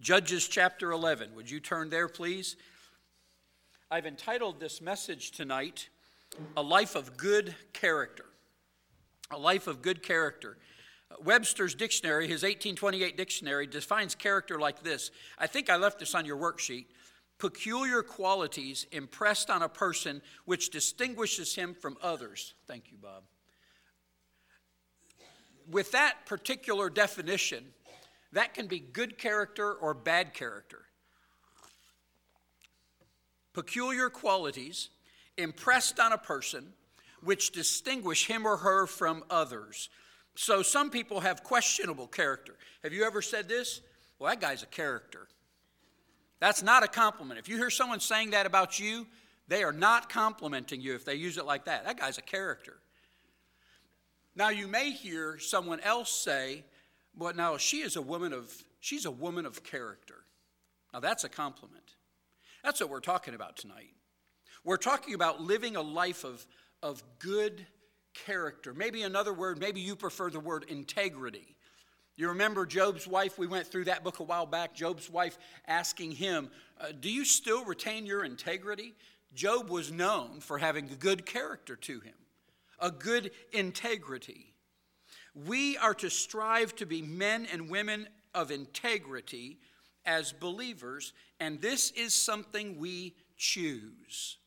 Judges chapter 11. Would you turn there, please? I've entitled this message tonight, A Life of Good Character. A Life of Good Character. Webster's dictionary, his 1828 dictionary, defines character like this. I think I left this on your worksheet. Peculiar qualities impressed on a person which distinguishes him from others. Thank you, Bob. With that particular definition, that can be good character or bad character. Peculiar qualities impressed on a person which distinguish him or her from others. So some people have questionable character. Have you ever said this? Well, that guy's a character. That's not a compliment. If you hear someone saying that about you, they are not complimenting you if they use it like that. That guy's a character. Now you may hear someone else say, but now she is a woman of she's a woman of character. Now that's a compliment. That's what we're talking about tonight. We're talking about living a life of, of good character. Maybe another word, maybe you prefer the word integrity. You remember Job's wife? We went through that book a while back. Job's wife asking him, uh, Do you still retain your integrity? Job was known for having a good character to him, a good integrity. We are to strive to be men and women of integrity as believers, and this is something we choose.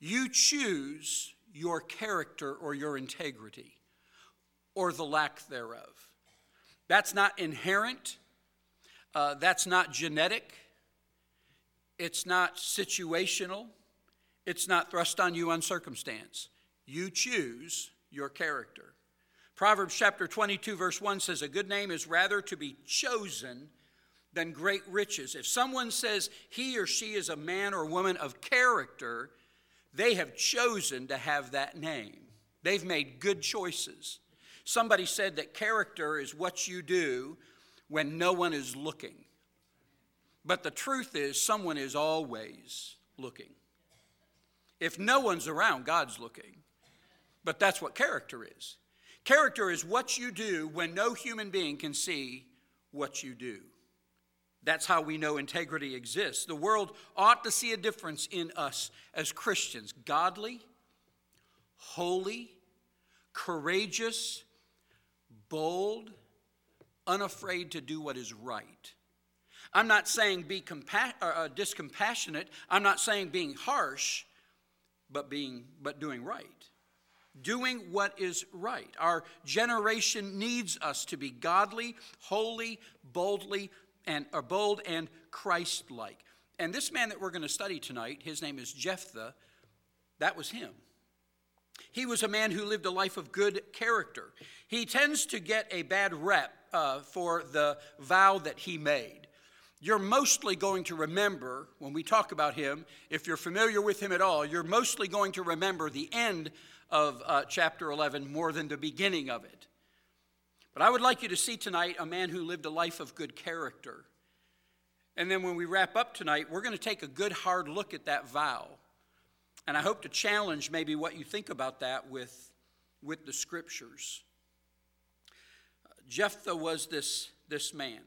You choose your character or your integrity or the lack thereof. That's not inherent, uh, that's not genetic, it's not situational, it's not thrust on you on circumstance. You choose your character. Proverbs chapter 22, verse 1 says, A good name is rather to be chosen than great riches. If someone says he or she is a man or woman of character, they have chosen to have that name. They've made good choices. Somebody said that character is what you do when no one is looking. But the truth is, someone is always looking. If no one's around, God's looking. But that's what character is. Character is what you do when no human being can see what you do. That's how we know integrity exists. The world ought to see a difference in us as Christians godly, holy, courageous, bold, unafraid to do what is right. I'm not saying be compa- uh, discompassionate. I'm not saying being harsh, but being but doing right doing what is right. Our generation needs us to be godly, holy, boldly, and or bold and Christ-like. And this man that we're going to study tonight, his name is Jephthah. That was him. He was a man who lived a life of good character. He tends to get a bad rep uh, for the vow that he made. You're mostly going to remember, when we talk about him, if you're familiar with him at all, you're mostly going to remember the end of uh, chapter 11 more than the beginning of it. But I would like you to see tonight a man who lived a life of good character. And then when we wrap up tonight, we're going to take a good hard look at that vow. And I hope to challenge maybe what you think about that with, with the scriptures. Jephthah was this, this man.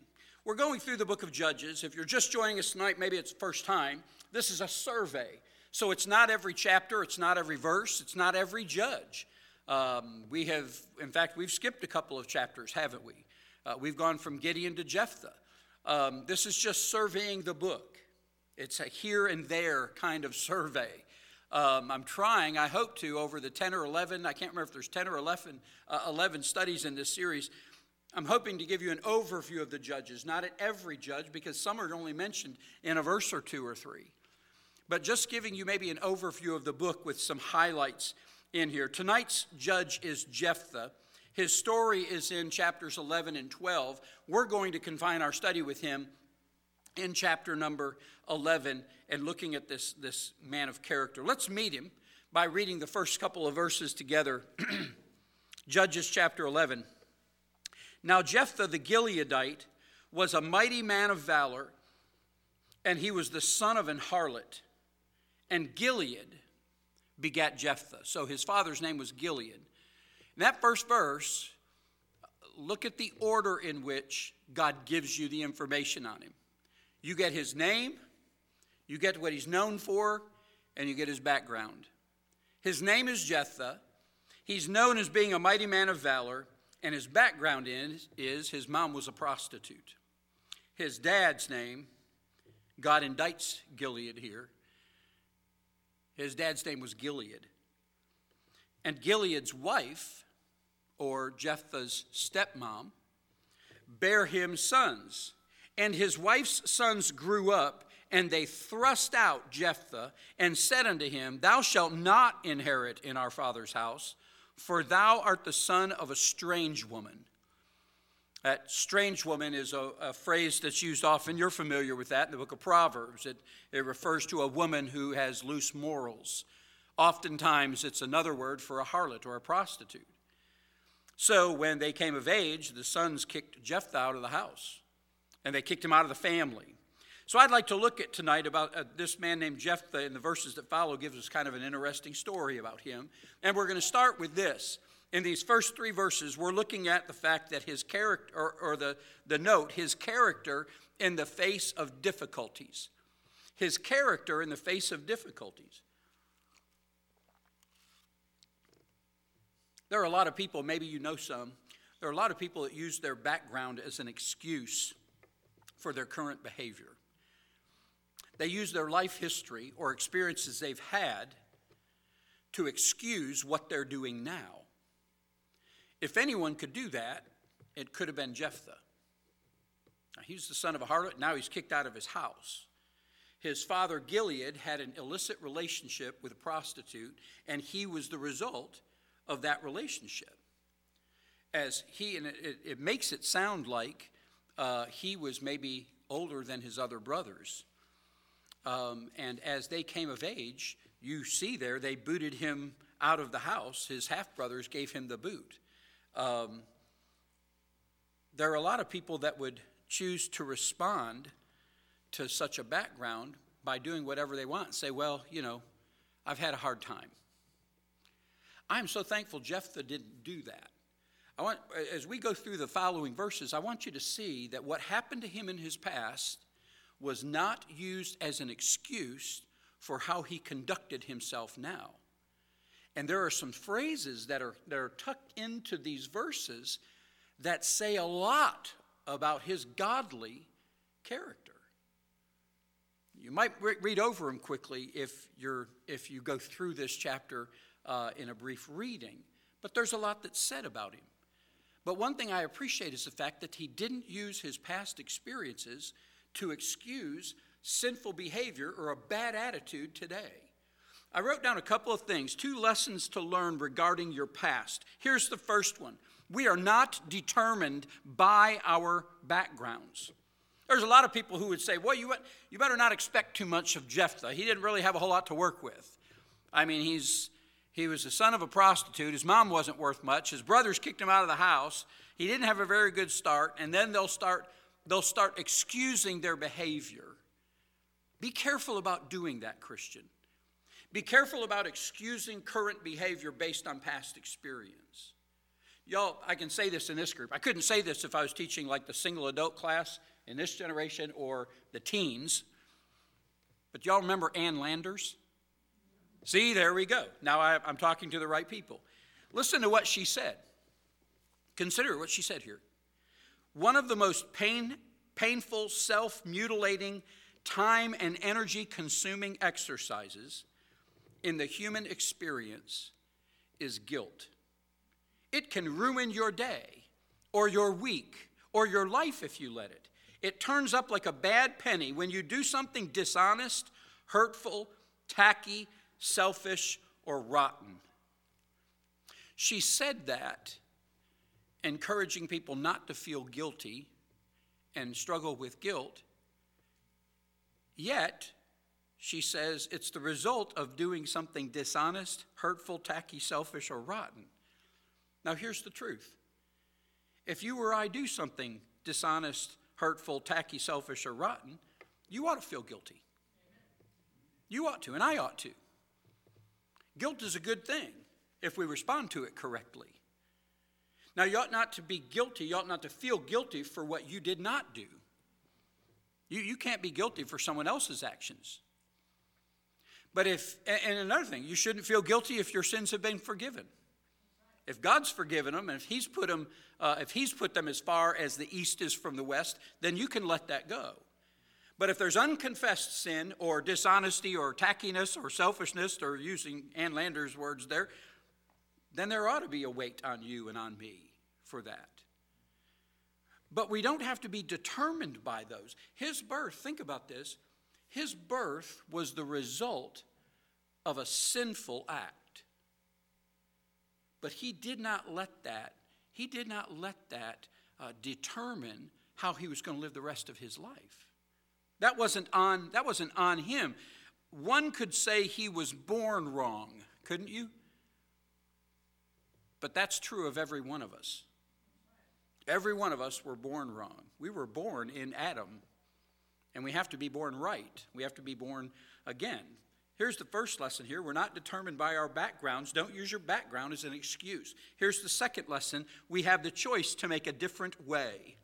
We're going through the book of Judges. If you're just joining us tonight, maybe it's first time. This is a survey. So it's not every chapter, it's not every verse, it's not every judge. Um, we have, in fact, we've skipped a couple of chapters, haven't we? Uh, we've gone from Gideon to Jephthah. Um, this is just surveying the book. It's a here and there kind of survey. Um, I'm trying, I hope to, over the 10 or 11, I can't remember if there's 10 or 11, uh, 11 studies in this series. I'm hoping to give you an overview of the judges, not at every judge, because some are only mentioned in a verse or two or three but just giving you maybe an overview of the book with some highlights in here. Tonight's judge is Jephthah. His story is in chapters 11 and 12. We're going to confine our study with him in chapter number 11 and looking at this, this man of character. Let's meet him by reading the first couple of verses together. Judges chapter 11. Now, Jephthah the Gileadite was a mighty man of valor, and he was the son of an harlot and Gilead begat Jephthah. So his father's name was Gilead. In that first verse, look at the order in which God gives you the information on him. You get his name, you get what he's known for, and you get his background. His name is Jephthah. He's known as being a mighty man of valor, and his background is, is his mom was a prostitute. His dad's name, God indicts Gilead here. His dad's name was Gilead. And Gilead's wife, or Jephthah's stepmom, bare him sons. And his wife's sons grew up, and they thrust out Jephthah and said unto him, Thou shalt not inherit in our father's house, for thou art the son of a strange woman. That strange woman is a, a, phrase that's used often. You're familiar with that in the book of Proverbs. It, it refers to a woman who has loose morals. Oftentimes, it's another word for a harlot or a prostitute. So, when they came of age, the sons kicked Jephthah out of the house, and they kicked him out of the family. So, I'd like to look at tonight about uh, this man named Jephthah, and the verses that follow gives us kind of an interesting story about him. And we're going to start with this. In these first three verses, we're looking at the fact that his character, or, or the, the note, his character in the face of difficulties. His character in the face of difficulties. There are a lot of people, maybe you know some, there are a lot of people that use their background as an excuse for their current behavior. They use their life history or experiences they've had to excuse what they're doing now. If anyone could do that, it could have been Jephthah. Now, he's the son of a harlot, now he's kicked out of his house. His father Gilead had an illicit relationship with a prostitute, and he was the result of that relationship. As he, and it, it makes it sound like uh, he was maybe older than his other brothers. Um, and as they came of age, you see there, they booted him out of the house. His half brothers gave him the boot. Um, there are a lot of people that would choose to respond to such a background by doing whatever they want and say, well, you know, I've had a hard time. I'm so thankful Jephthah didn't do that. I want, as we go through the following verses, I want you to see that what happened to him in his past was not used as an excuse for how he conducted himself now. And there are some phrases that are, that are tucked into these verses that say a lot about his godly character. You might re- read over them quickly if, you're, if you go through this chapter uh, in a brief reading. But there's a lot that's said about him. But one thing I appreciate is the fact that he didn't use his past experiences to excuse sinful behavior or a bad attitude today. I wrote down a couple of things, two lessons to learn regarding your past. Here's the first one we are not determined by our backgrounds. There's a lot of people who would say, well, you, you better not expect too much of Jephthah. He didn't really have a whole lot to work with. I mean, he's, he was the son of a prostitute. His mom wasn't worth much. His brothers kicked him out of the house. He didn't have a very good start, and then they'll start they'll start excusing their behavior. Be careful about doing that, Christian. Be careful about excusing current behavior based on past experience. Y'all, I can say this in this group. I couldn't say this if I was teaching like the single adult class in this generation or the teens. But y'all remember Ann Landers? See, there we go. Now I, am talking to the right people. Listen to what she said. Consider what she said here. One of the most pain, painful, self mutilating, time and energy consuming exercises in the human experience is guilt. It can ruin your day or your week or your life if you let it. It turns up like a bad penny when you do something dishonest, hurtful, tacky, selfish, or rotten. She said that, encouraging people not to feel guilty and struggle with guilt. Yet, she says it's the result of doing something dishonest, hurtful, tacky, selfish, or rotten. Now, here's the truth if you or I do something dishonest, hurtful, tacky, selfish, or rotten, you ought to feel guilty. You ought to, and I ought to. Guilt is a good thing if we respond to it correctly. Now, you ought not to be guilty, you ought not to feel guilty for what you did not do. You, you can't be guilty for someone else's actions. But if, and another thing, you shouldn't feel guilty if your sins have been forgiven. If God's forgiven them, and if He's put them, uh, if He's put them as far as the east is from the west, then you can let that go. But if there's unconfessed sin or dishonesty or tackiness or selfishness, or using Ann Landers' words there, then there ought to be a weight on you and on me for that. But we don't have to be determined by those. His birth, think about this, his birth was the result of a sinful act. But he did not let that, he did not let that uh, determine how he was going to live the rest of his life. That wasn't on that wasn't on him. One could say he was born wrong, couldn't you? But that's true of every one of us. Every one of us were born wrong. We were born in Adam, and we have to be born right. We have to be born again. Here's the first lesson here. We're not determined by our backgrounds. Don't use your background as an excuse. Here's the second lesson. We have the choice to make a different way.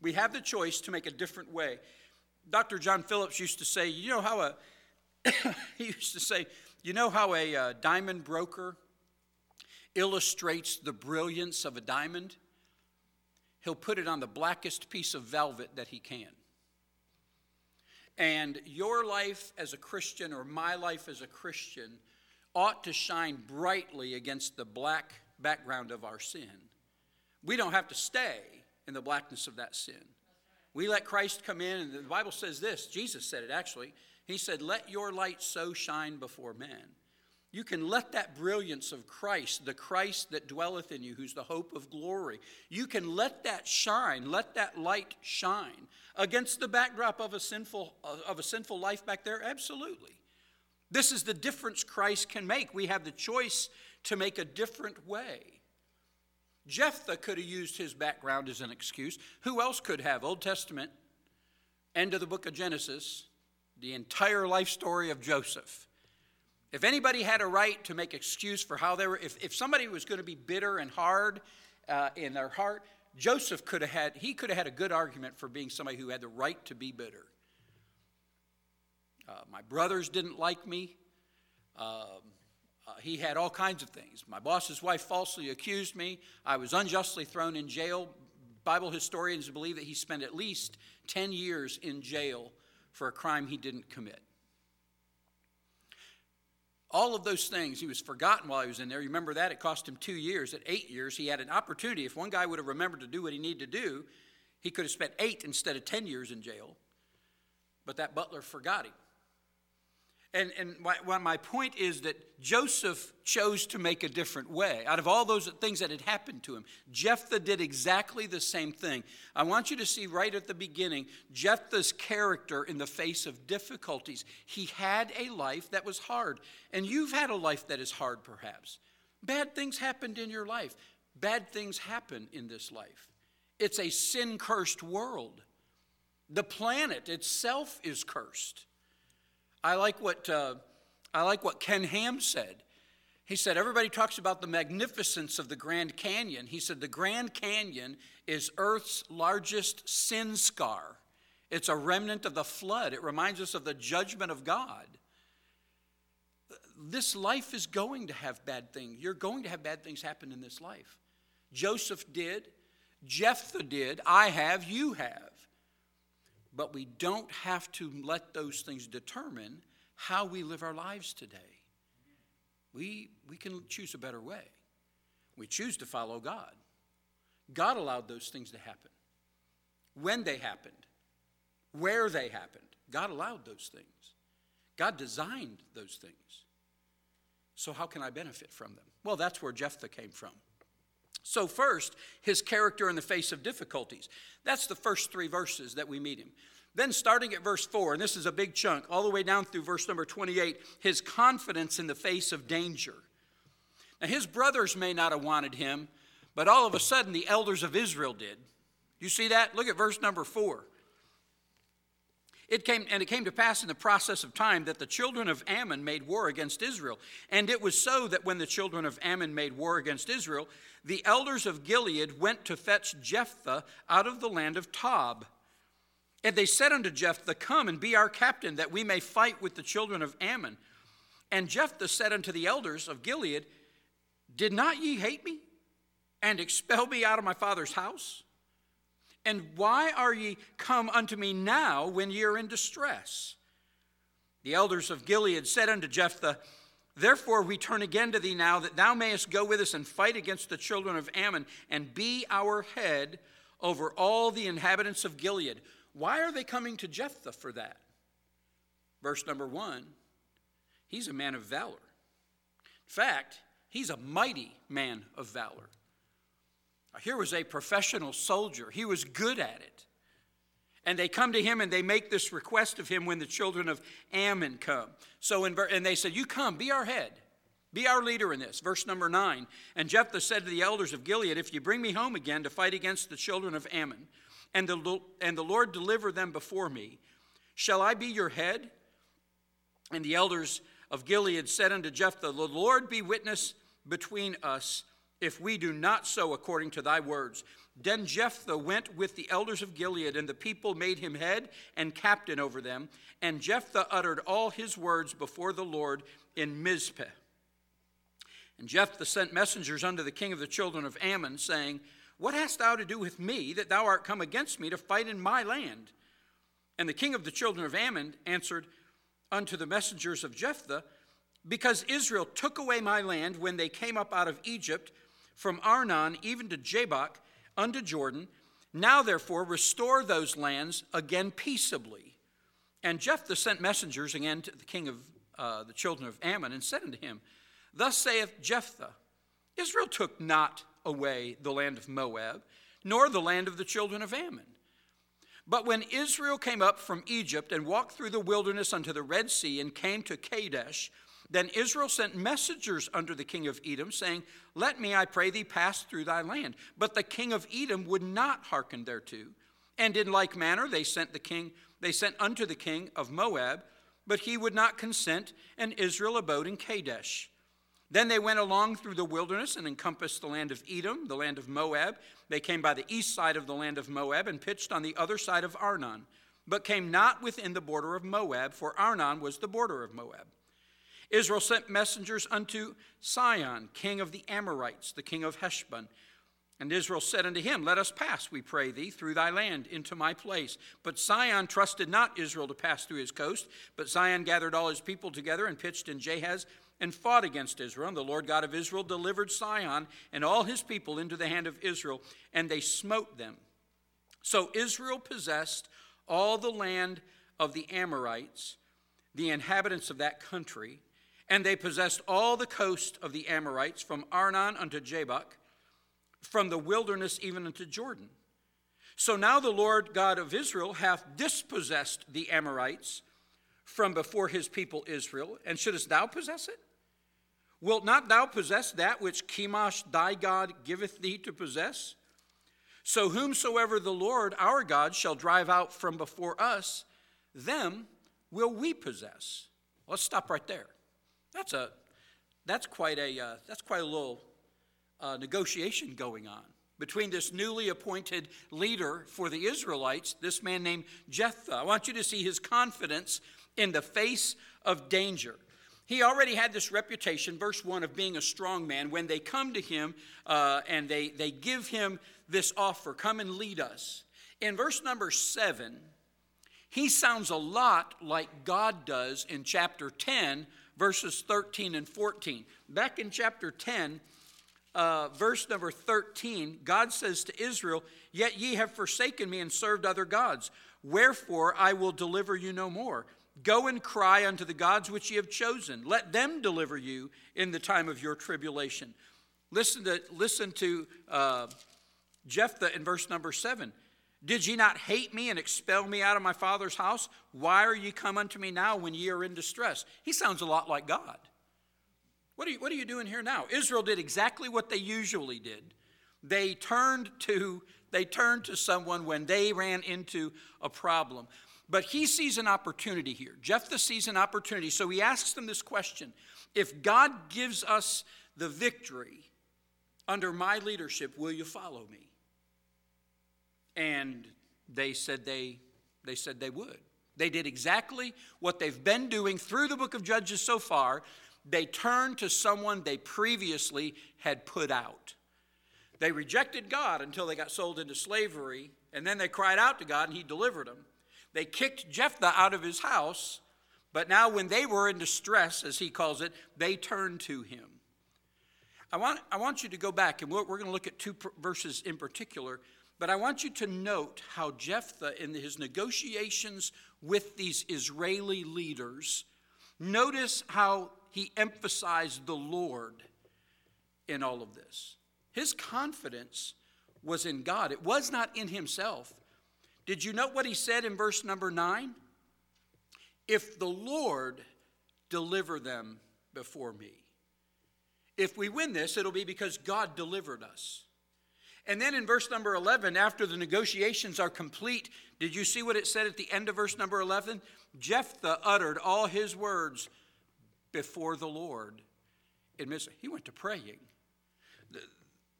We have the choice to make a different way. Dr. John Phillips used to say, you know how a, he used to say, you know how a uh, diamond broker illustrates the brilliance of a diamond, he'll put it on the blackest piece of velvet that he can. And your life as a Christian or my life as a Christian ought to shine brightly against the black background of our sin. We don't have to stay in the blackness of that sin. We let Christ come in, and the Bible says this Jesus said it actually. He said, Let your light so shine before men you can let that brilliance of Christ, the Christ that dwelleth in you, who's the hope of glory, you can let that shine, let that light shine against the backdrop of a sinful, uh, of a sinful life back there? Absolutely. This is the difference Christ can make. We have the choice to make a different way. Jephthah could have used his background as an excuse. Who else could have? Old Testament, end of the book of Genesis, the entire life story of Joseph. If anybody had a right to make excuse for how they were, if, if somebody was going to be bitter and hard uh, in their heart, Joseph could have had, he could have had a good argument for being somebody who had the right to be bitter. Uh, my brothers didn't like me. Um, uh, he had all kinds of things. My boss's wife falsely accused me. I was unjustly thrown in jail. Bible historians believe that he spent at least 10 years in jail for a crime he didn't commit. All of those things, he was forgotten while he was in there. You remember that? It cost him two years. At eight years, he had an opportunity. If one guy would have remembered to do what he needed to do, he could have spent eight instead of 10 years in jail. But that butler forgot him. And, and my, my point is that Joseph chose to make a different way. Out of all those things that had happened to him, Jephthah did exactly the same thing. I want you to see right at the beginning Jephthah's character in the face of difficulties. He had a life that was hard, and you've had a life that is hard, perhaps. Bad things happened in your life, bad things happen in this life. It's a sin cursed world. The planet itself is cursed. I like what, uh, I like what Ken Ham said. He said, Everybody talks about the magnificence of the Grand Canyon. He said, The Grand Canyon is Earth's largest sin scar. It's a remnant of the flood. It reminds us of the judgment of God. This life is going to have bad things. You're going to have bad things happen in this life. Joseph did, Jephthah did, I have, you have. But we don't have to let those things determine how we live our lives today. We, we can choose a better way. We choose to follow God. God allowed those things to happen. When they happened, where they happened, God allowed those things. God designed those things. So, how can I benefit from them? Well, that's where Jephthah came from. So, first, his character in the face of difficulties. That's the first three verses that we meet him. Then, starting at verse 4, and this is a big chunk, all the way down through verse number 28, his confidence in the face of danger. Now, his brothers may not have wanted him, but all of a sudden the elders of Israel did. You see that? Look at verse number 4. It came, and it came to pass in the process of time that the children of Ammon made war against Israel. And it was so that when the children of Ammon made war against Israel, the elders of Gilead went to fetch Jephthah out of the land of Tob. And they said unto Jephthah, Come and be our captain, that we may fight with the children of Ammon. And Jephthah said unto the elders of Gilead, Did not ye hate me, and expel me out of my father's house? And why are ye come unto me now when ye are in distress? The elders of Gilead said unto Jephthah, Therefore we turn again to thee now, that thou mayest go with us and fight against the children of Ammon, and be our head over all the inhabitants of Gilead. Why are they coming to Jephthah for that? Verse number one he's a man of valor. In fact, he's a mighty man of valor. Here was a professional soldier, he was good at it. And they come to him and they make this request of him when the children of Ammon come. So, in, and they said, You come, be our head, be our leader in this. Verse number nine. And Jephthah said to the elders of Gilead, If you bring me home again to fight against the children of Ammon, and the, and the Lord deliver them before me, shall I be your head? And the elders of Gilead said unto Jephthah, The Lord be witness between us if we do not so according to thy words. Then Jephthah went with the elders of Gilead, and the people made him head and captain over them. And Jephthah uttered all his words before the Lord in Mizpeh. And Jephthah sent messengers unto the king of the children of Ammon, saying, What hast thou to do with me, that thou art come against me to fight in my land? And the king of the children of Ammon answered unto the messengers of Jephthah, Because Israel took away my land when they came up out of Egypt, from Arnon even to Jabbok unto Jordan. Now, therefore, restore those lands again peaceably. And Jephthah sent messengers again to the king of uh, the children of Ammon and said unto him, Thus saith Jephthah Israel took not away the land of Moab, nor the land of the children of Ammon. But when Israel came up from Egypt and walked through the wilderness unto the Red Sea and came to Kadesh, then Israel sent messengers unto the king of Edom, saying, Let me, I pray thee, pass through thy land. But the king of Edom would not hearken thereto. And in like manner they sent the king, they sent unto the king of Moab, but he would not consent, and Israel abode in Kadesh. Then they went along through the wilderness and encompassed the land of Edom, the land of Moab. They came by the east side of the land of Moab and pitched on the other side of Arnon, but came not within the border of Moab, for Arnon was the border of Moab. Israel sent messengers unto Sihon, king of the Amorites, the king of Heshbon. And Israel said unto him, Let us pass, we pray thee, through thy land into my place. But Sihon trusted not Israel to pass through his coast. But Sihon gathered all his people together and pitched in Jahaz and fought against Israel. And the Lord God of Israel delivered Sihon and all his people into the hand of Israel, and they smote them. So Israel possessed all the land of the Amorites, the inhabitants of that country and they possessed all the coast of the Amorites from Arnon unto Jabbok, from the wilderness even unto Jordan. So now the Lord God of Israel hath dispossessed the Amorites from before his people Israel, and shouldest thou possess it? Wilt not thou possess that which Chemosh thy God giveth thee to possess? So whomsoever the Lord our God shall drive out from before us, them will we possess. Let's stop right there. That's a that's quite a uh, that's quite a little uh, negotiation going on between this newly appointed leader for the Israelites, this man named Jephthah. I want you to see his confidence in the face of danger. He already had this reputation, verse 1, of being a strong man. When they come to him uh, and they, they give him this offer, come and lead us. In verse number 7, he sounds a lot like God does in chapter 10 verses 13 and 14. Back in chapter 10, uh, verse number 13, God says to Israel, Yet ye have forsaken me and served other gods. Wherefore I will deliver you no more. Go and cry unto the gods which ye have chosen. Let them deliver you in the time of your tribulation. Listen to, listen to uh, Jephthah in verse number 7. Did ye not hate me and expel me out of my father's house? Why are ye come unto me now when ye are in distress? He sounds a lot like God. What are you, what are you doing here now? Israel did exactly what they usually did. They turned to they turned to someone when they ran into a problem. But he sees an opportunity here. Jephthah sees an opportunity. So he asks them this question If God gives us the victory under my leadership, will you follow me? And they said they, they said they would. They did exactly what they've been doing through the book of Judges so far. They turned to someone they previously had put out. They rejected God until they got sold into slavery, and then they cried out to God, and He delivered them. They kicked Jephthah out of his house, but now when they were in distress, as he calls it, they turned to him. I want, I want you to go back, and we're, we're going to look at two verses in particular, but I want you to note how Jephthah, in his negotiations with these Israeli leaders, notice how he emphasized the Lord in all of this. His confidence was in God, it was not in himself. Did you note what he said in verse number nine? If the Lord deliver them before me. If we win this, it'll be because God delivered us. And then in verse number 11, after the negotiations are complete, did you see what it said at the end of verse number 11? Jephthah uttered all his words before the Lord. He went to praying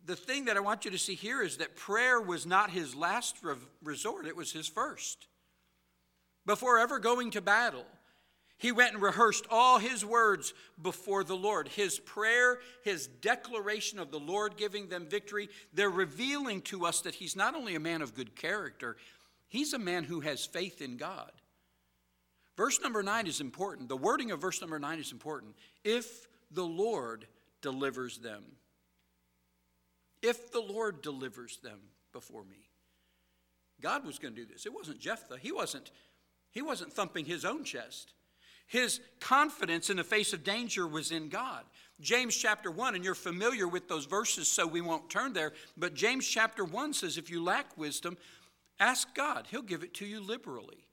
the thing that I want you to see here is that prayer was not his last resort, it was his first. Before ever going to battle, he went and rehearsed all his words before the Lord. His prayer, his declaration of the Lord giving them victory, they're revealing to us that he's not only a man of good character, he's a man who has faith in God. Verse number nine is important. The wording of verse number nine is important. If the Lord delivers them if the Lord delivers them before me. God was going to do this. It wasn't Jephthah. He wasn't, he wasn't thumping his own chest. His confidence in the face of danger was in God. James chapter 1, and you're familiar with those verses, so we won't turn there, but James chapter 1 says, If you lack wisdom, ask God, He'll give it to you liberally.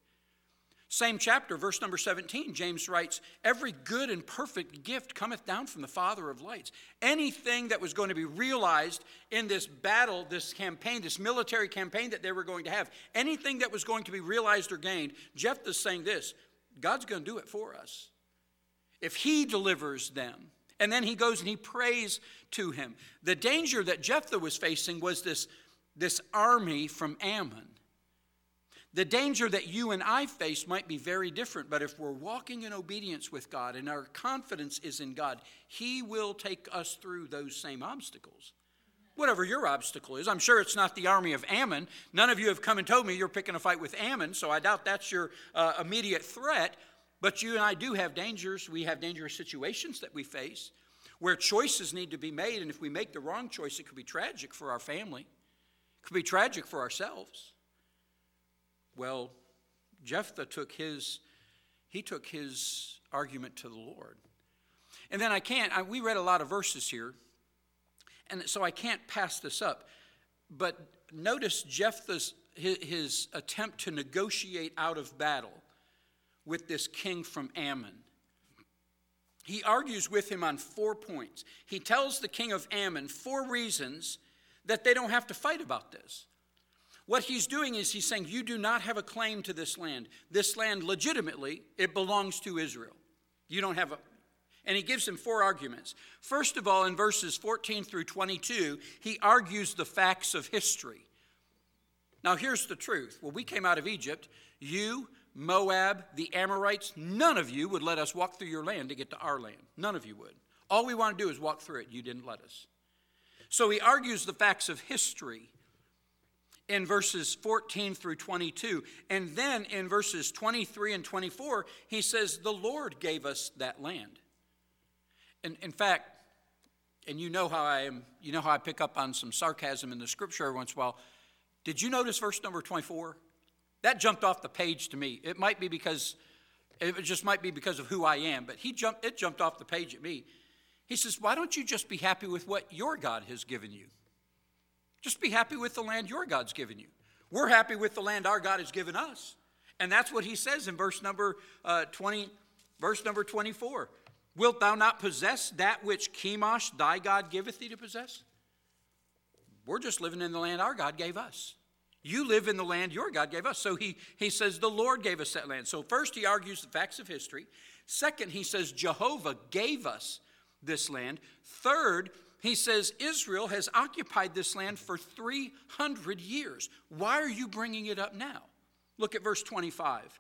Same chapter, verse number 17, James writes, Every good and perfect gift cometh down from the Father of lights. Anything that was going to be realized in this battle, this campaign, this military campaign that they were going to have, anything that was going to be realized or gained, Jephthah's saying this God's going to do it for us. If He delivers them, and then he goes and he prays to him. The danger that Jephthah was facing was this, this army from Ammon. The danger that you and I face might be very different, but if we're walking in obedience with God and our confidence is in God, He will take us through those same obstacles. Whatever your obstacle is, I'm sure it's not the army of Ammon. None of you have come and told me you're picking a fight with Ammon, so I doubt that's your uh, immediate threat. But you and I do have dangers. We have dangerous situations that we face where choices need to be made, and if we make the wrong choice, it could be tragic for our family, it could be tragic for ourselves. Well, Jephthah took his, he took his argument to the Lord. And then I can't, I, we read a lot of verses here, and so I can't pass this up. But notice Jephthah's his, his attempt to negotiate out of battle with this king from Ammon. He argues with him on four points. He tells the king of Ammon four reasons that they don't have to fight about this. What he's doing is he's saying, You do not have a claim to this land. This land, legitimately, it belongs to Israel. You don't have a. And he gives him four arguments. First of all, in verses 14 through 22, he argues the facts of history. Now, here's the truth. Well, we came out of Egypt. You, Moab, the Amorites, none of you would let us walk through your land to get to our land. None of you would. All we want to do is walk through it. You didn't let us. So he argues the facts of history in verses 14 through 22. And then in verses 23 and 24, he says, The Lord gave us that land. And in fact, and you know how I am, you know how I pick up on some sarcasm in the scripture every once in a while. Did you notice verse number 24? That jumped off the page to me. It might be because it just might be because of who I am, but he jumped it jumped off the page at me. He says, Why don't you just be happy with what your God has given you? Just be happy with the land your God's given you. We're happy with the land our God has given us. And that's what he says in verse number uh, 20, verse number 24. Wilt thou not possess that which Chemosh thy God giveth thee to possess? We're just living in the land our God gave us. You live in the land your God gave us. So he, he says the Lord gave us that land. So first he argues the facts of history. Second, he says Jehovah gave us this land. Third, he says Israel has occupied this land for 300 years. Why are you bringing it up now? Look at verse 25.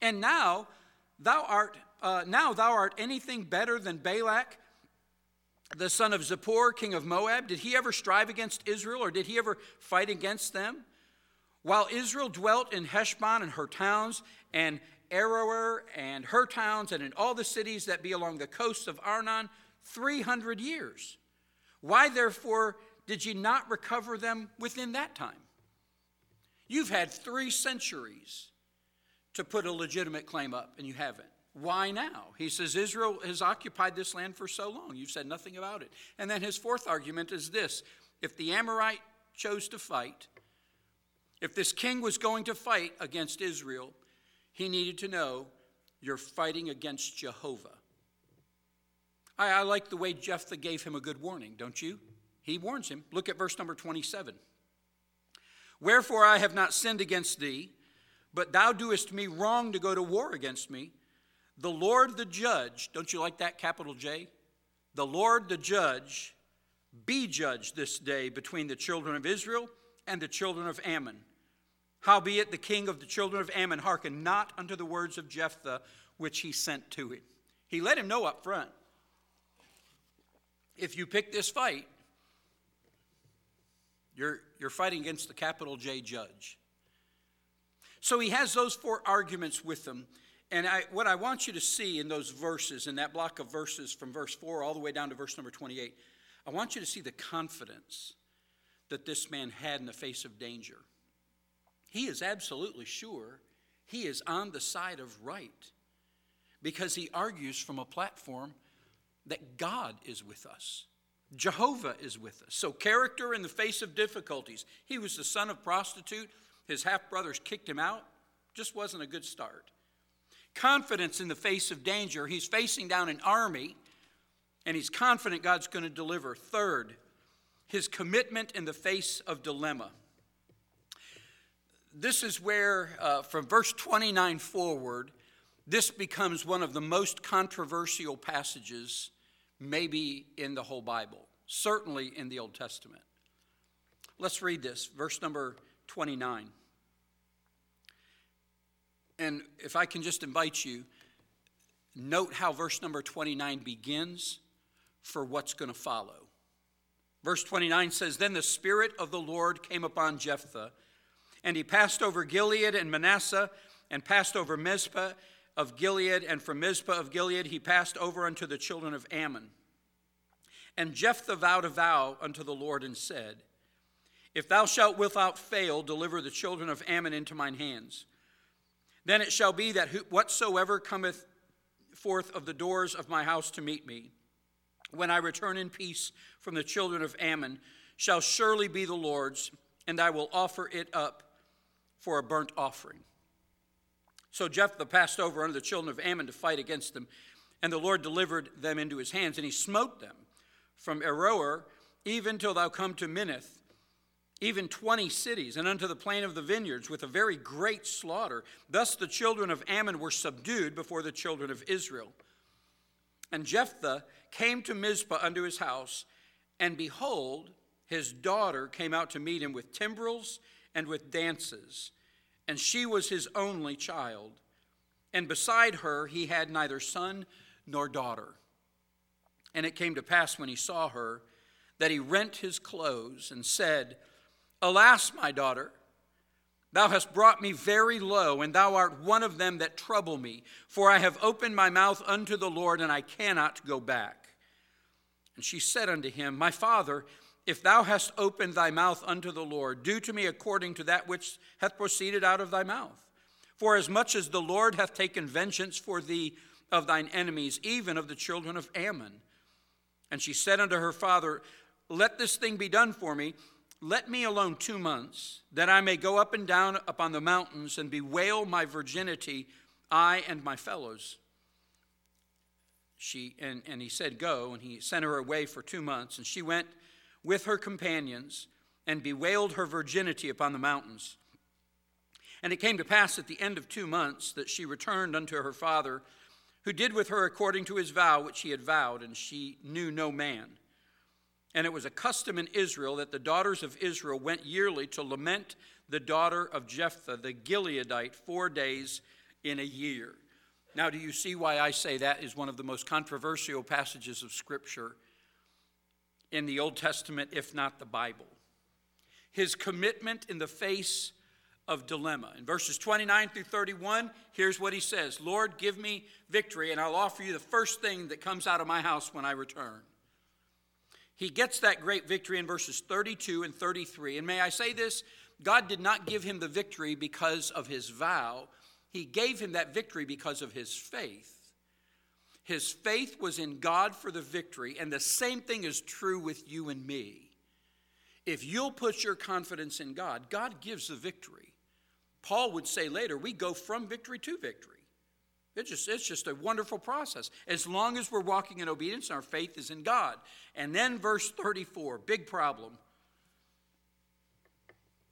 And now thou art uh, now thou art anything better than Balak, the son of Zippor, king of Moab. Did he ever strive against Israel, or did he ever fight against them? While Israel dwelt in Heshbon and her towns, and Aroer and her towns, and in all the cities that be along the coasts of Arnon, 300 years. Why, therefore, did ye not recover them within that time? You've had three centuries to put a legitimate claim up, and you haven't. Why now? He says, Israel has occupied this land for so long. You've said nothing about it. And then his fourth argument is this if the Amorite chose to fight, if this king was going to fight against Israel, he needed to know you're fighting against Jehovah. I, I like the way Jephthah gave him a good warning, don't you? He warns him. Look at verse number 27. Wherefore I have not sinned against thee, but thou doest me wrong to go to war against me. The Lord the judge, don't you like that capital J? The Lord the judge be judged this day between the children of Israel and the children of Ammon. Howbeit the king of the children of Ammon hearkened not unto the words of Jephthah, which he sent to him. He let him know up front if you pick this fight, you're, you're fighting against the capital J judge. So he has those four arguments with them. And I, what I want you to see in those verses, in that block of verses from verse 4 all the way down to verse number 28, I want you to see the confidence that this man had in the face of danger. He is absolutely sure he is on the side of right because he argues from a platform that God is with us. Jehovah is with us. So, character in the face of difficulties. He was the son of prostitute. His half brothers kicked him out. Just wasn't a good start. Confidence in the face of danger. He's facing down an army, and he's confident God's going to deliver. Third, his commitment in the face of dilemma. This is where, uh, from verse 29 forward, this becomes one of the most controversial passages maybe in the whole Bible, certainly in the Old Testament. Let's read this, verse number 29. And if I can just invite you, note how verse number 29 begins for what's going to follow. Verse 29 says Then the Spirit of the Lord came upon Jephthah, and he passed over Gilead and Manasseh, and passed over Mizpah of Gilead, and from Mizpah of Gilead he passed over unto the children of Ammon. And Jephthah vowed a vow unto the Lord and said, If thou shalt without fail deliver the children of Ammon into mine hands, then it shall be that whatsoever cometh forth of the doors of my house to meet me, when I return in peace from the children of Ammon, shall surely be the Lord's, and I will offer it up for a burnt offering. So Jephthah passed over unto the children of Ammon to fight against them, and the Lord delivered them into his hands, and he smote them from Aroer even till thou come to Minnith, even twenty cities, and unto the plain of the vineyards, with a very great slaughter. Thus the children of Ammon were subdued before the children of Israel. And Jephthah came to Mizpah unto his house, and behold, his daughter came out to meet him with timbrels and with dances and she was his only child. And beside her he had neither son nor daughter. And it came to pass when he saw her that he rent his clothes and said, Alas, my daughter, thou hast brought me very low, and thou art one of them that trouble me, for I have opened my mouth unto the Lord, and I cannot go back. And she said unto him, My father, if thou hast opened thy mouth unto the Lord, do to me according to that which hath proceeded out of thy mouth. For as much as the Lord hath taken vengeance for thee of thine enemies, even of the children of Ammon. And she said unto her father, Let this thing be done for me. Let me alone two months, that I may go up and down upon the mountains and bewail my virginity, I and my fellows. She, and, and he said, Go. And he sent her away for two months. And she went with her companions and bewailed her virginity upon the mountains. And it came to pass at the end of two months that she returned unto her father, who did with her according to his vow which he had vowed, and she knew no man. And it was a custom in Israel that the daughters of Israel went yearly to lament the daughter of Jephthah, the Gileadite, four days in a year. Now, do you see why I say that is one of the most controversial passages of Scripture in the Old Testament, if not the Bible? His commitment in the face of dilemma. In verses 29 through 31, here's what he says Lord, give me victory, and I'll offer you the first thing that comes out of my house when I return. He gets that great victory in verses 32 and 33. And may I say this? God did not give him the victory because of his vow, he gave him that victory because of his faith. His faith was in God for the victory, and the same thing is true with you and me. If you'll put your confidence in God, God gives the victory. Paul would say later, we go from victory to victory. It's just, it's just a wonderful process. As long as we're walking in obedience, our faith is in God. And then verse 34, big problem.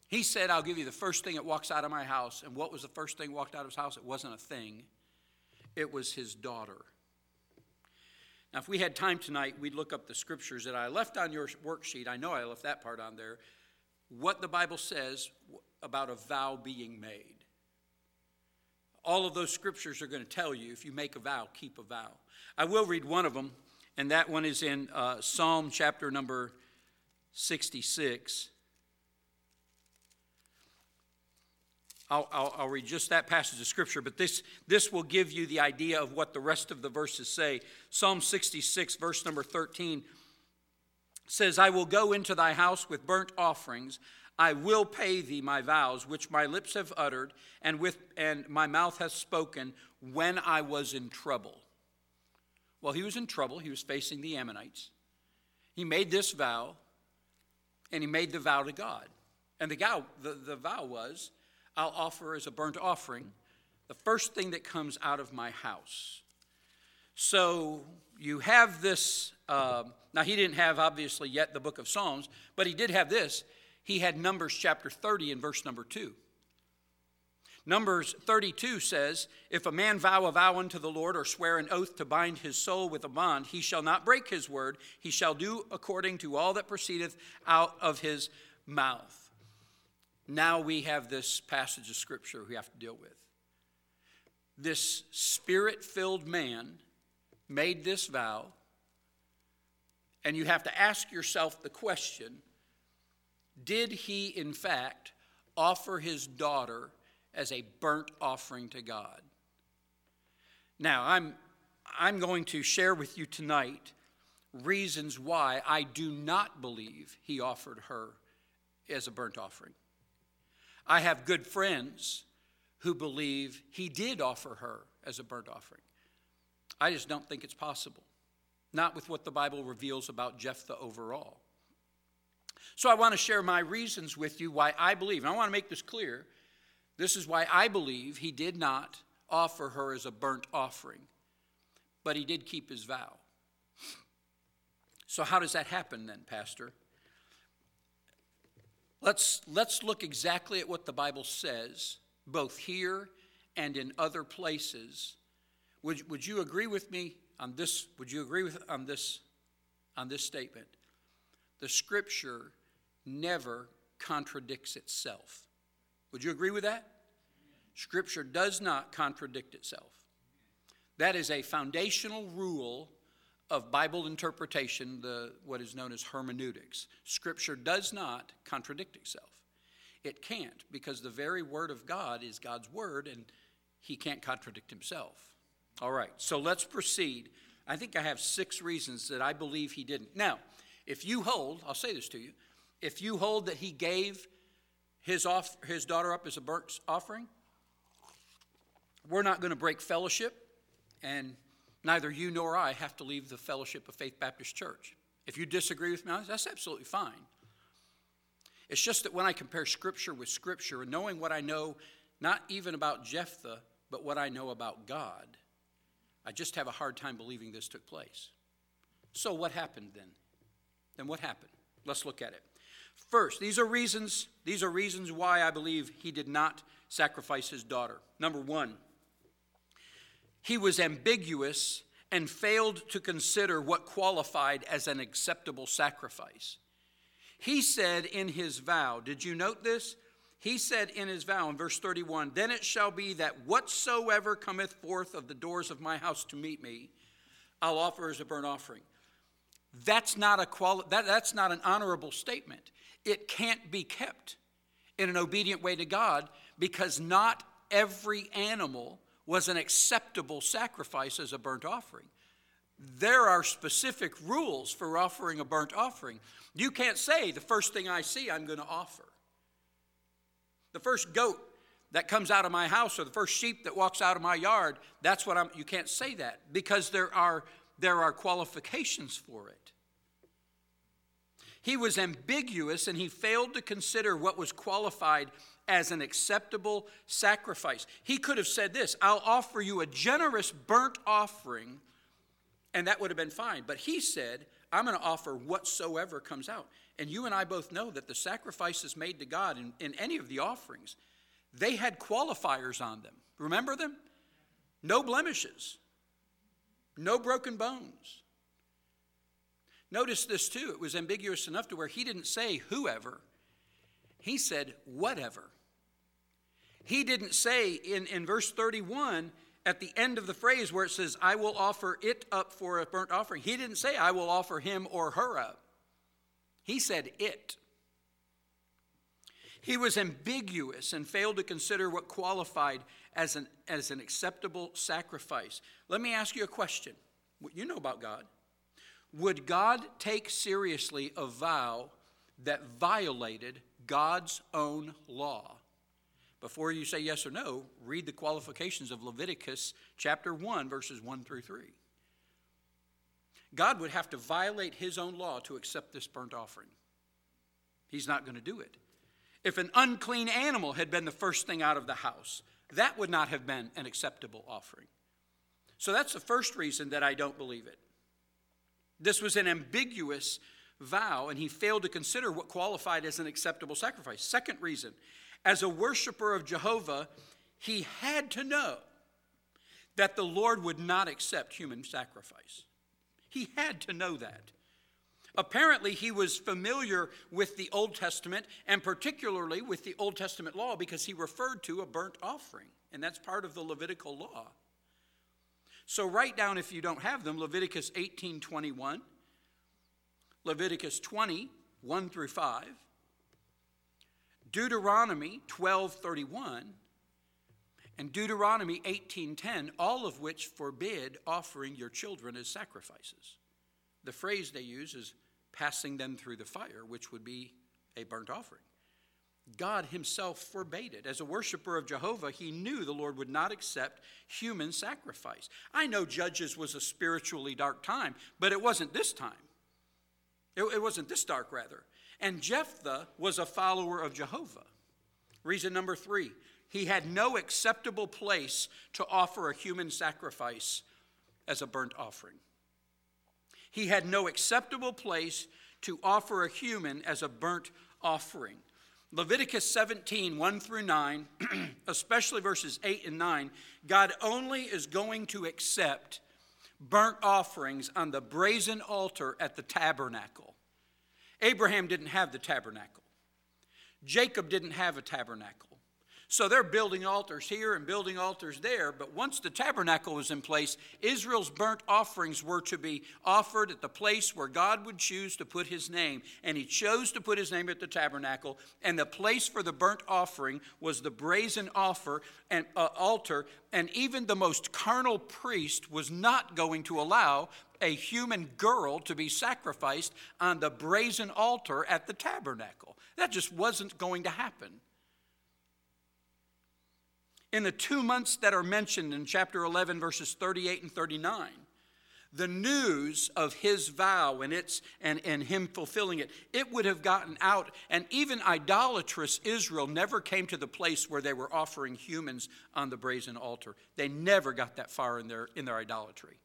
He said, I'll give you the first thing that walks out of my house. And what was the first thing walked out of his house? It wasn't a thing, it was his daughter. Now, if we had time tonight, we'd look up the scriptures that I left on your worksheet. I know I left that part on there. What the Bible says about a vow being made. All of those scriptures are going to tell you if you make a vow, keep a vow. I will read one of them, and that one is in uh, Psalm chapter number 66. I'll, I'll, I'll, read just that passage of scripture, but this, this will give you the idea of what the rest of the verses say. Psalm 66, verse number 13 says, I will go into thy house with burnt offerings. I will pay thee my vows, which my lips have uttered, and, with, and my mouth hath spoken when I was in trouble. Well, he was in trouble. He was facing the Ammonites. He made this vow, and he made the vow to God. And the, vow, the, the vow was, I'll offer as a burnt offering the first thing that comes out of my house. So you have this. Uh, now, he didn't have, obviously, yet the book of Psalms, but he did have this. He had Numbers chapter 30 and verse number 2. Numbers 32 says, If a man vow a vow unto the Lord or swear an oath to bind his soul with a bond, he shall not break his word. He shall do according to all that proceedeth out of his mouth. Now we have this passage of Scripture we have to deal with. This spirit filled man made this vow, and you have to ask yourself the question did he, in fact, offer his daughter as a burnt offering to God? Now, I'm, I'm going to share with you tonight reasons why I do not believe he offered her as a burnt offering. I have good friends who believe he did offer her as a burnt offering. I just don't think it's possible, not with what the Bible reveals about Jephthah overall. So I want to share my reasons with you why I believe, and I want to make this clear. This is why I believe he did not offer her as a burnt offering, but he did keep his vow. So, how does that happen then, Pastor? Let's, let's look exactly at what the Bible says, both here and in other places. Would, would you agree with me on this? Would you agree with on this on this statement? The scripture never contradicts itself. Would you agree with that? Scripture does not contradict itself. That is a foundational rule of Bible interpretation, the, what is known as hermeneutics. Scripture does not contradict itself. It can't, because the very Word of God is God's Word, and He can't contradict Himself. All right, so let's proceed. I think I have six reasons that I believe He didn't. Now, if you hold, I'll say this to you, if you hold that He gave his, off, his daughter up as a burnt offering, we're not going to break fellowship, and neither you nor I have to leave the fellowship of Faith Baptist Church. If you disagree with me, that's absolutely fine. It's just that when I compare Scripture with Scripture and knowing what I know, not even about Jephthah, but what I know about God, I just have a hard time believing this took place. So, what happened then? Then, what happened? Let's look at it. First, these are reasons, these are reasons why I believe he did not sacrifice his daughter. Number 1, he was ambiguous and failed to consider what qualified as an acceptable sacrifice. He said in his vow, did you note this? He said in his vow in verse 31 Then it shall be that whatsoever cometh forth of the doors of my house to meet me, I'll offer as a burnt offering. That's not, a quali- that, that's not an honorable statement. It can't be kept in an obedient way to God because not every animal was an acceptable sacrifice as a burnt offering. There are specific rules for offering a burnt offering. You can't say, the first thing I see, I'm going to offer. The first goat that comes out of my house or the first sheep that walks out of my yard, that's what I'm you can't say that because there are there are qualifications for it. He was ambiguous and he failed to consider what was qualified as an acceptable sacrifice. He could have said this, I'll offer you a generous burnt offering and that would have been fine, but he said, I'm going to offer whatsoever comes out. And you and I both know that the sacrifices made to God in, in any of the offerings, they had qualifiers on them. Remember them? No blemishes, no broken bones. Notice this too. It was ambiguous enough to where he didn't say whoever, he said whatever. He didn't say in, in verse 31 at the end of the phrase where it says, I will offer it up for a burnt offering. He didn't say, I will offer him or her up. He said it. He was ambiguous and failed to consider what qualified as an, as an acceptable sacrifice. Let me ask you a question. What you know about God. Would God take seriously a vow that violated God's own law? Before you say yes or no, read the qualifications of Leviticus chapter 1, verses 1 through 3. God would have to violate his own law to accept this burnt offering. He's not going to do it. If an unclean animal had been the first thing out of the house, that would not have been an acceptable offering. So that's the first reason that I don't believe it. This was an ambiguous vow, and he failed to consider what qualified as an acceptable sacrifice. Second reason, as a worshiper of Jehovah, he had to know that the Lord would not accept human sacrifice. He had to know that. Apparently, he was familiar with the Old Testament and particularly with the Old Testament law because he referred to a burnt offering, and that's part of the Levitical law. So write down if you don't have them Leviticus 18:21, Leviticus 20, 1 through 5, Deuteronomy 12:31, and Deuteronomy 18:10, all of which forbid offering your children as sacrifices. The phrase they use is passing them through the fire, which would be a burnt offering. God himself forbade it. As a worshiper of Jehovah, he knew the Lord would not accept human sacrifice. I know Judges was a spiritually dark time, but it wasn't this time. It, it wasn't this dark, rather. And Jephthah was a follower of Jehovah. Reason number three he had no acceptable place to offer a human sacrifice as a burnt offering. He had no acceptable place to offer a human as a burnt offering. Leviticus 17, 1 through 9, especially verses 8 and 9, God only is going to accept burnt offerings on the brazen altar at the tabernacle. Abraham didn't have the tabernacle, Jacob didn't have a tabernacle. So they're building altars here and building altars there. But once the tabernacle was in place, Israel's burnt offerings were to be offered at the place where God would choose to put his name. And he chose to put his name at the tabernacle. And the place for the burnt offering was the brazen offer and uh, altar. And even the most carnal priest was not going to allow a human girl to be sacrificed on the brazen altar at the tabernacle. That just wasn't going to happen in the two months that are mentioned in chapter 11, verses 38 and 39, the news of his vow and, its, and, and him fulfilling it, it would have gotten out. And even idolatrous Israel never came to the place where they were offering humans on the brazen altar. They never got that far in their, in their idolatry.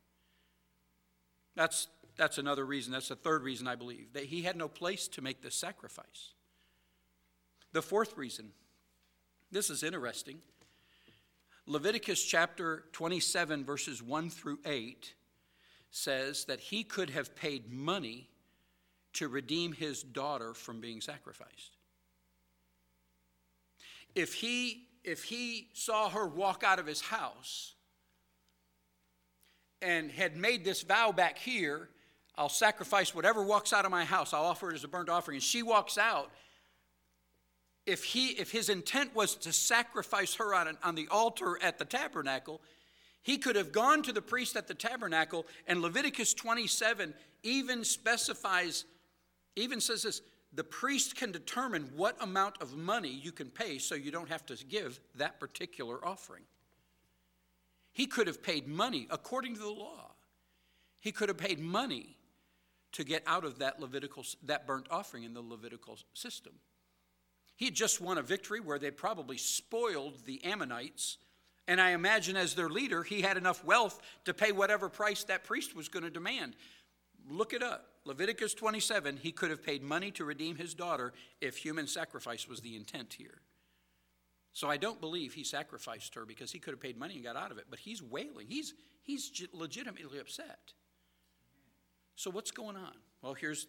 That's, that's another reason. That's the third reason I believe that he had no place to make this sacrifice. The fourth reason this is interesting. Leviticus chapter 27, verses 1 through 8 says that he could have paid money to redeem his daughter from being sacrificed. If he, if he saw her walk out of his house and had made this vow back here, I'll sacrifice whatever walks out of my house, I'll offer it as a burnt offering, and she walks out, if, he, if his intent was to sacrifice her on, an, on the altar at the tabernacle, he could have gone to the priest at the tabernacle, and Leviticus 27 even specifies, even says this the priest can determine what amount of money you can pay so you don't have to give that particular offering. He could have paid money according to the law. He could have paid money to get out of that Levitical that burnt offering in the Levitical system. He had just won a victory where they probably spoiled the Ammonites. And I imagine as their leader, he had enough wealth to pay whatever price that priest was going to demand. Look it up. Leviticus 27, he could have paid money to redeem his daughter if human sacrifice was the intent here. So I don't believe he sacrificed her because he could have paid money and got out of it. But he's wailing. He's, he's legitimately upset. So what's going on? Well, here's,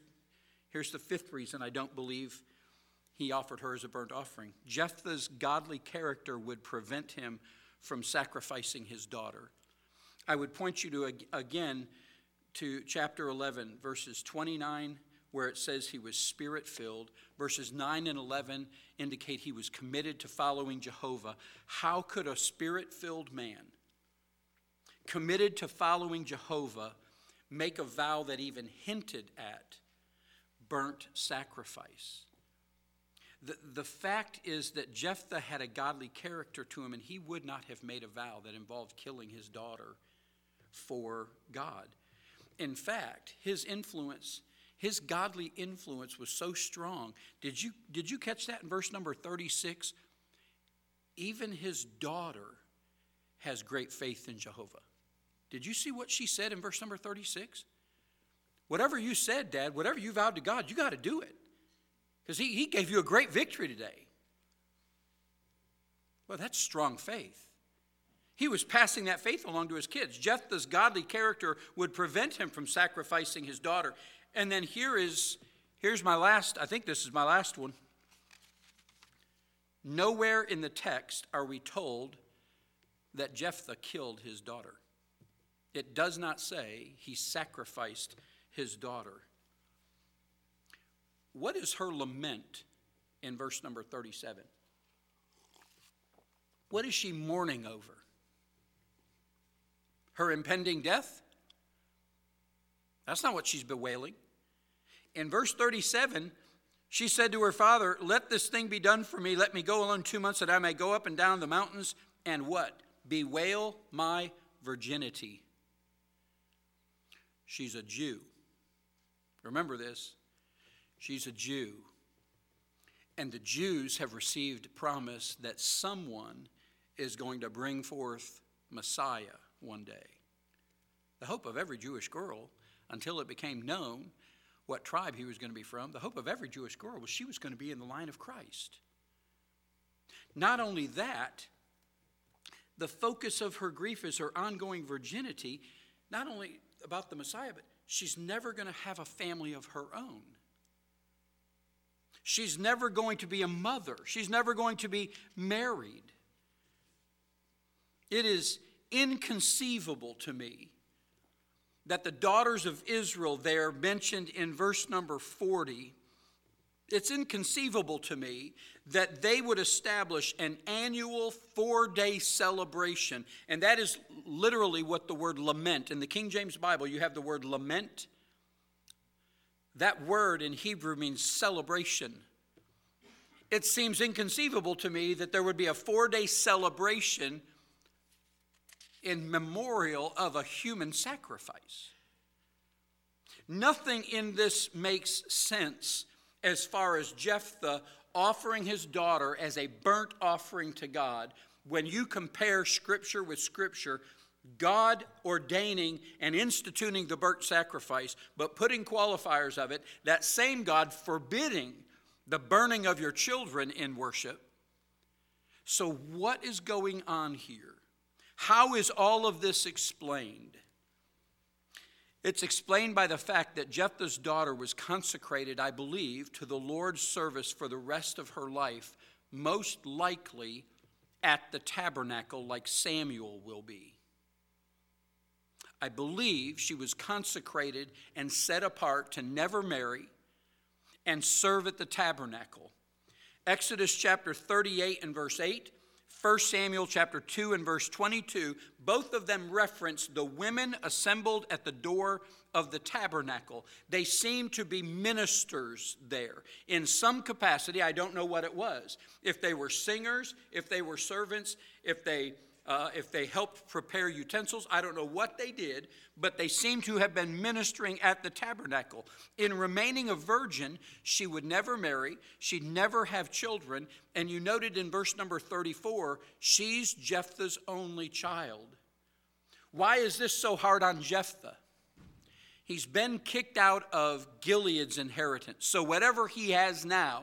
here's the fifth reason I don't believe he offered her as a burnt offering. Jephthah's godly character would prevent him from sacrificing his daughter. I would point you to again to chapter 11, verses 29, where it says he was spirit filled. Verses 9 and 11 indicate he was committed to following Jehovah. How could a spirit filled man, committed to following Jehovah, make a vow that even hinted at burnt sacrifice? The, the fact is that Jephthah had a godly character to him, and he would not have made a vow that involved killing his daughter for God. In fact, his influence, his godly influence was so strong. Did you, did you catch that in verse number 36? Even his daughter has great faith in Jehovah. Did you see what she said in verse number 36? Whatever you said, Dad, whatever you vowed to God, you got to do it. Because he, he gave you a great victory today. Well, that's strong faith. He was passing that faith along to his kids. Jephthah's godly character would prevent him from sacrificing his daughter. And then here is here's my last, I think this is my last one. Nowhere in the text are we told that Jephthah killed his daughter. It does not say he sacrificed his daughter. What is her lament in verse number 37? What is she mourning over? Her impending death? That's not what she's bewailing. In verse 37, she said to her father, Let this thing be done for me. Let me go alone two months that I may go up and down the mountains and what? Bewail my virginity. She's a Jew. Remember this. She's a Jew. And the Jews have received promise that someone is going to bring forth Messiah one day. The hope of every Jewish girl, until it became known what tribe he was going to be from, the hope of every Jewish girl was she was going to be in the line of Christ. Not only that, the focus of her grief is her ongoing virginity, not only about the Messiah, but she's never going to have a family of her own. She's never going to be a mother. She's never going to be married. It is inconceivable to me that the daughters of Israel, there mentioned in verse number 40, it's inconceivable to me that they would establish an annual four day celebration. And that is literally what the word lament. In the King James Bible, you have the word lament that word in Hebrew means celebration. It seems inconceivable to me that there would be a four day celebration in memorial of a human sacrifice. Nothing in this makes sense as far as Jephthah offering his daughter as a burnt offering to God when you compare Scripture with Scripture God ordaining and instituting the burnt sacrifice, but putting qualifiers of it, that same God forbidding the burning of your children in worship. So, what is going on here? How is all of this explained? It's explained by the fact that Jephthah's daughter was consecrated, I believe, to the Lord's service for the rest of her life, most likely at the tabernacle, like Samuel will be. I believe she was consecrated and set apart to never marry and serve at the tabernacle. Exodus chapter 38 and verse 8, 1 Samuel chapter 2 and verse 22, both of them reference the women assembled at the door of the tabernacle. They seem to be ministers there in some capacity. I don't know what it was. If they were singers, if they were servants, if they uh, if they helped prepare utensils. I don't know what they did, but they seem to have been ministering at the tabernacle. In remaining a virgin, she would never marry, she'd never have children. And you noted in verse number 34, she's Jephthah's only child. Why is this so hard on Jephthah? He's been kicked out of Gilead's inheritance. So whatever he has now,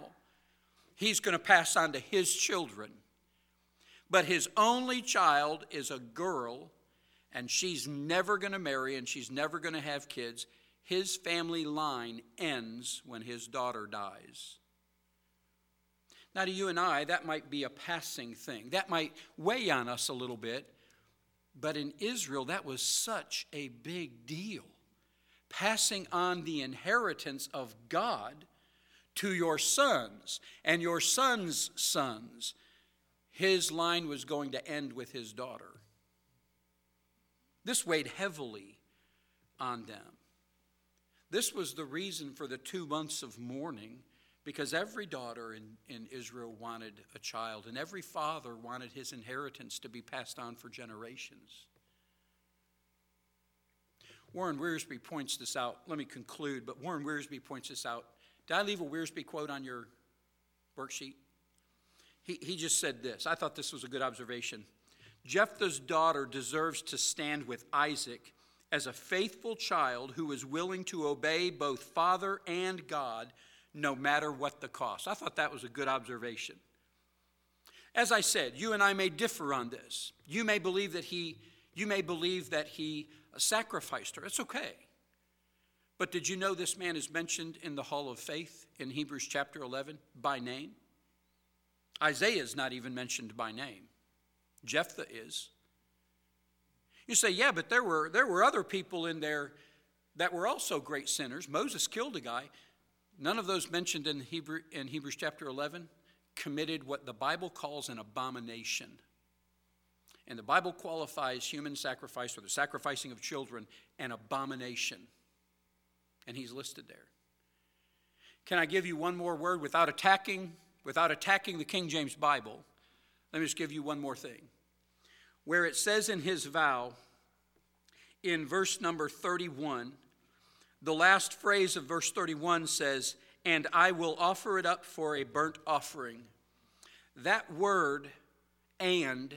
he's going to pass on to his children. But his only child is a girl, and she's never going to marry and she's never going to have kids. His family line ends when his daughter dies. Now, to you and I, that might be a passing thing. That might weigh on us a little bit. But in Israel, that was such a big deal. Passing on the inheritance of God to your sons and your sons' sons his line was going to end with his daughter. This weighed heavily on them. This was the reason for the two months of mourning, because every daughter in, in Israel wanted a child, and every father wanted his inheritance to be passed on for generations. Warren Wiersbe points this out. Let me conclude, but Warren Wiersbe points this out. Did I leave a Wiersbe quote on your worksheet? He, he just said this. I thought this was a good observation. Jephthah's daughter deserves to stand with Isaac as a faithful child who is willing to obey both father and God no matter what the cost. I thought that was a good observation. As I said, you and I may differ on this. You may believe that he you may believe that he sacrificed her. It's okay. But did you know this man is mentioned in the hall of faith in Hebrews chapter 11 by name? Isaiah is not even mentioned by name. Jephthah is. You say, yeah, but there were, there were other people in there that were also great sinners. Moses killed a guy. None of those mentioned in, Hebrew, in Hebrews chapter 11 committed what the Bible calls an abomination. And the Bible qualifies human sacrifice or the sacrificing of children an abomination. And he's listed there. Can I give you one more word without attacking without attacking the King James Bible, let me just give you one more thing. Where it says in his vow, in verse number 31, the last phrase of verse 31 says, And I will offer it up for a burnt offering. That word, and,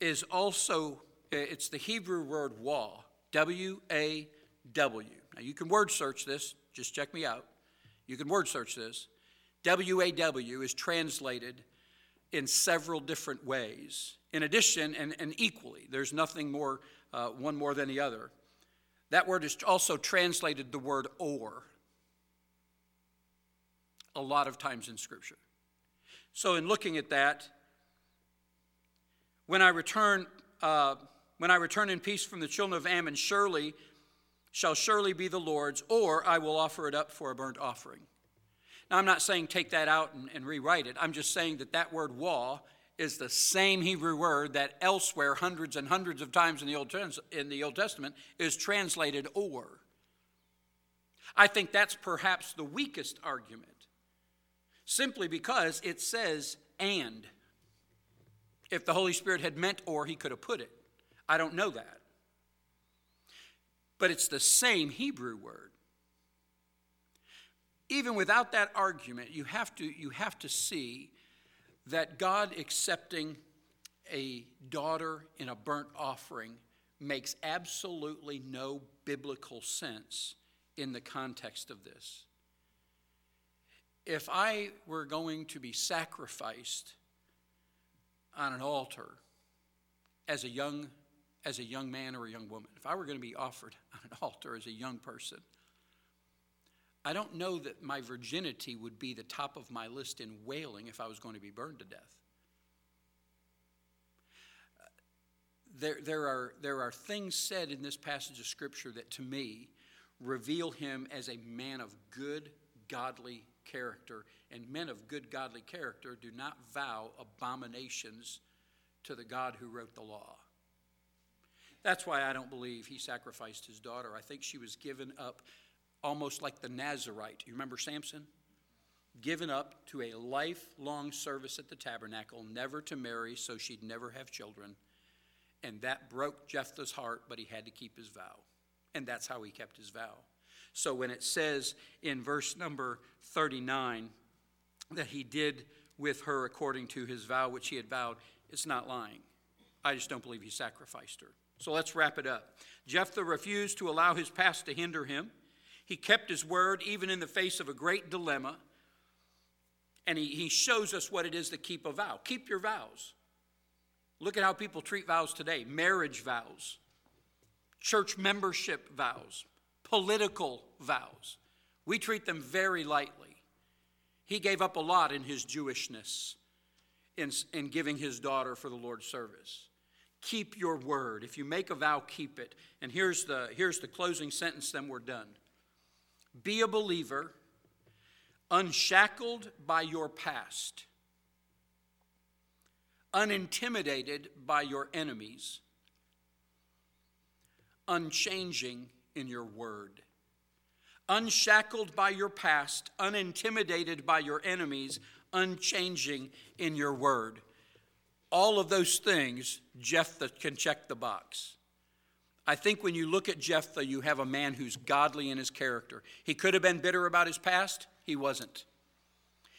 is also, eh, it's the Hebrew word wa, W A W. Now you can word search this, just check me out. You can word search this. WAW is translated in several different ways. In addition, and, and equally, there's nothing more, uh, one more than the other. That word is also translated the word or a lot of times in Scripture. So, in looking at that, when I return, uh, when I return in peace from the children of Ammon, surely shall surely be the Lord's, or I will offer it up for a burnt offering. Now, I'm not saying take that out and, and rewrite it. I'm just saying that that word wa is the same Hebrew word that elsewhere, hundreds and hundreds of times in the Old, in the Old Testament, is translated or. I think that's perhaps the weakest argument, simply because it says and. If the Holy Spirit had meant or, he could have put it. I don't know that. But it's the same Hebrew word even without that argument, you have to, you have to see that God accepting a daughter in a burnt offering makes absolutely no biblical sense in the context of this. If I were going to be sacrificed on an altar as a young as a young man or a young woman, if I were going to be offered on an altar as a young person, I don't know that my virginity would be the top of my list in wailing if I was going to be burned to death. Uh, there, there, are, there are things said in this passage of Scripture that to me reveal him as a man of good, godly character. And men of good, godly character do not vow abominations to the God who wrote the law. That's why I don't believe he sacrificed his daughter. I think she was given up almost like the Nazarite. You remember Samson? Given up to a lifelong service at the tabernacle, never to marry, so she'd never have children. And that broke Jephthah's heart, but he had to keep his vow. And that's how he kept his vow. So when it says in verse number 39 that he did with her according to his vow, which he had vowed, it's not lying. I just don't believe he sacrificed her. So let's wrap it up. Jephthah refused to allow his past to hinder him. He kept his word even in the face of a great dilemma. And he, he shows us what it is to keep a vow. Keep your vows. Look at how people treat vows today marriage vows, church membership vows, political vows. We treat them very lightly. He gave up a lot in his Jewishness in, in giving his daughter for the Lord's service. Keep your word. If you make a vow, keep it. And here's the, here's the closing sentence, then we're done. Be a believer, unshackled by your past, unintimidated by your enemies, unchanging in your word. Unshackled by your past, unintimidated by your enemies, unchanging in your word. All of those things, Jephthah can check the box. I think when you look at Jephthah, you have a man who's godly in his character. He could have been bitter about his past, he wasn't.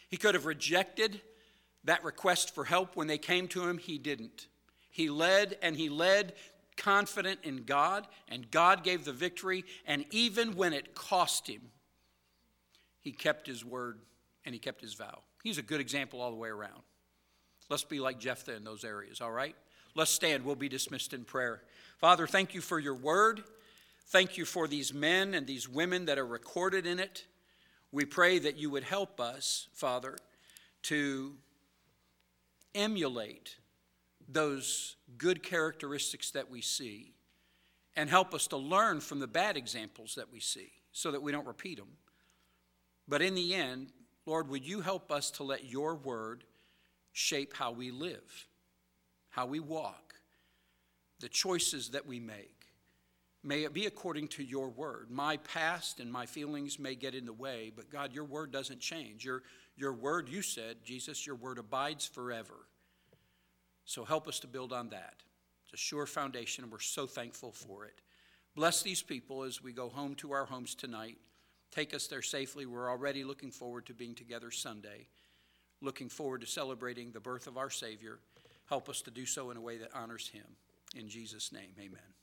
He could have rejected that request for help when they came to him, he didn't. He led and he led confident in God, and God gave the victory. And even when it cost him, he kept his word and he kept his vow. He's a good example all the way around. Let's be like Jephthah in those areas, all right? Let's stand. We'll be dismissed in prayer. Father, thank you for your word. Thank you for these men and these women that are recorded in it. We pray that you would help us, Father, to emulate those good characteristics that we see and help us to learn from the bad examples that we see so that we don't repeat them. But in the end, Lord, would you help us to let your word shape how we live, how we walk, the choices that we make? May it be according to your word. My past and my feelings may get in the way, but God, your word doesn't change. Your, your word, you said, Jesus, your word abides forever. So help us to build on that. It's a sure foundation, and we're so thankful for it. Bless these people as we go home to our homes tonight. Take us there safely. We're already looking forward to being together Sunday, looking forward to celebrating the birth of our Savior. Help us to do so in a way that honors Him. In Jesus' name, amen.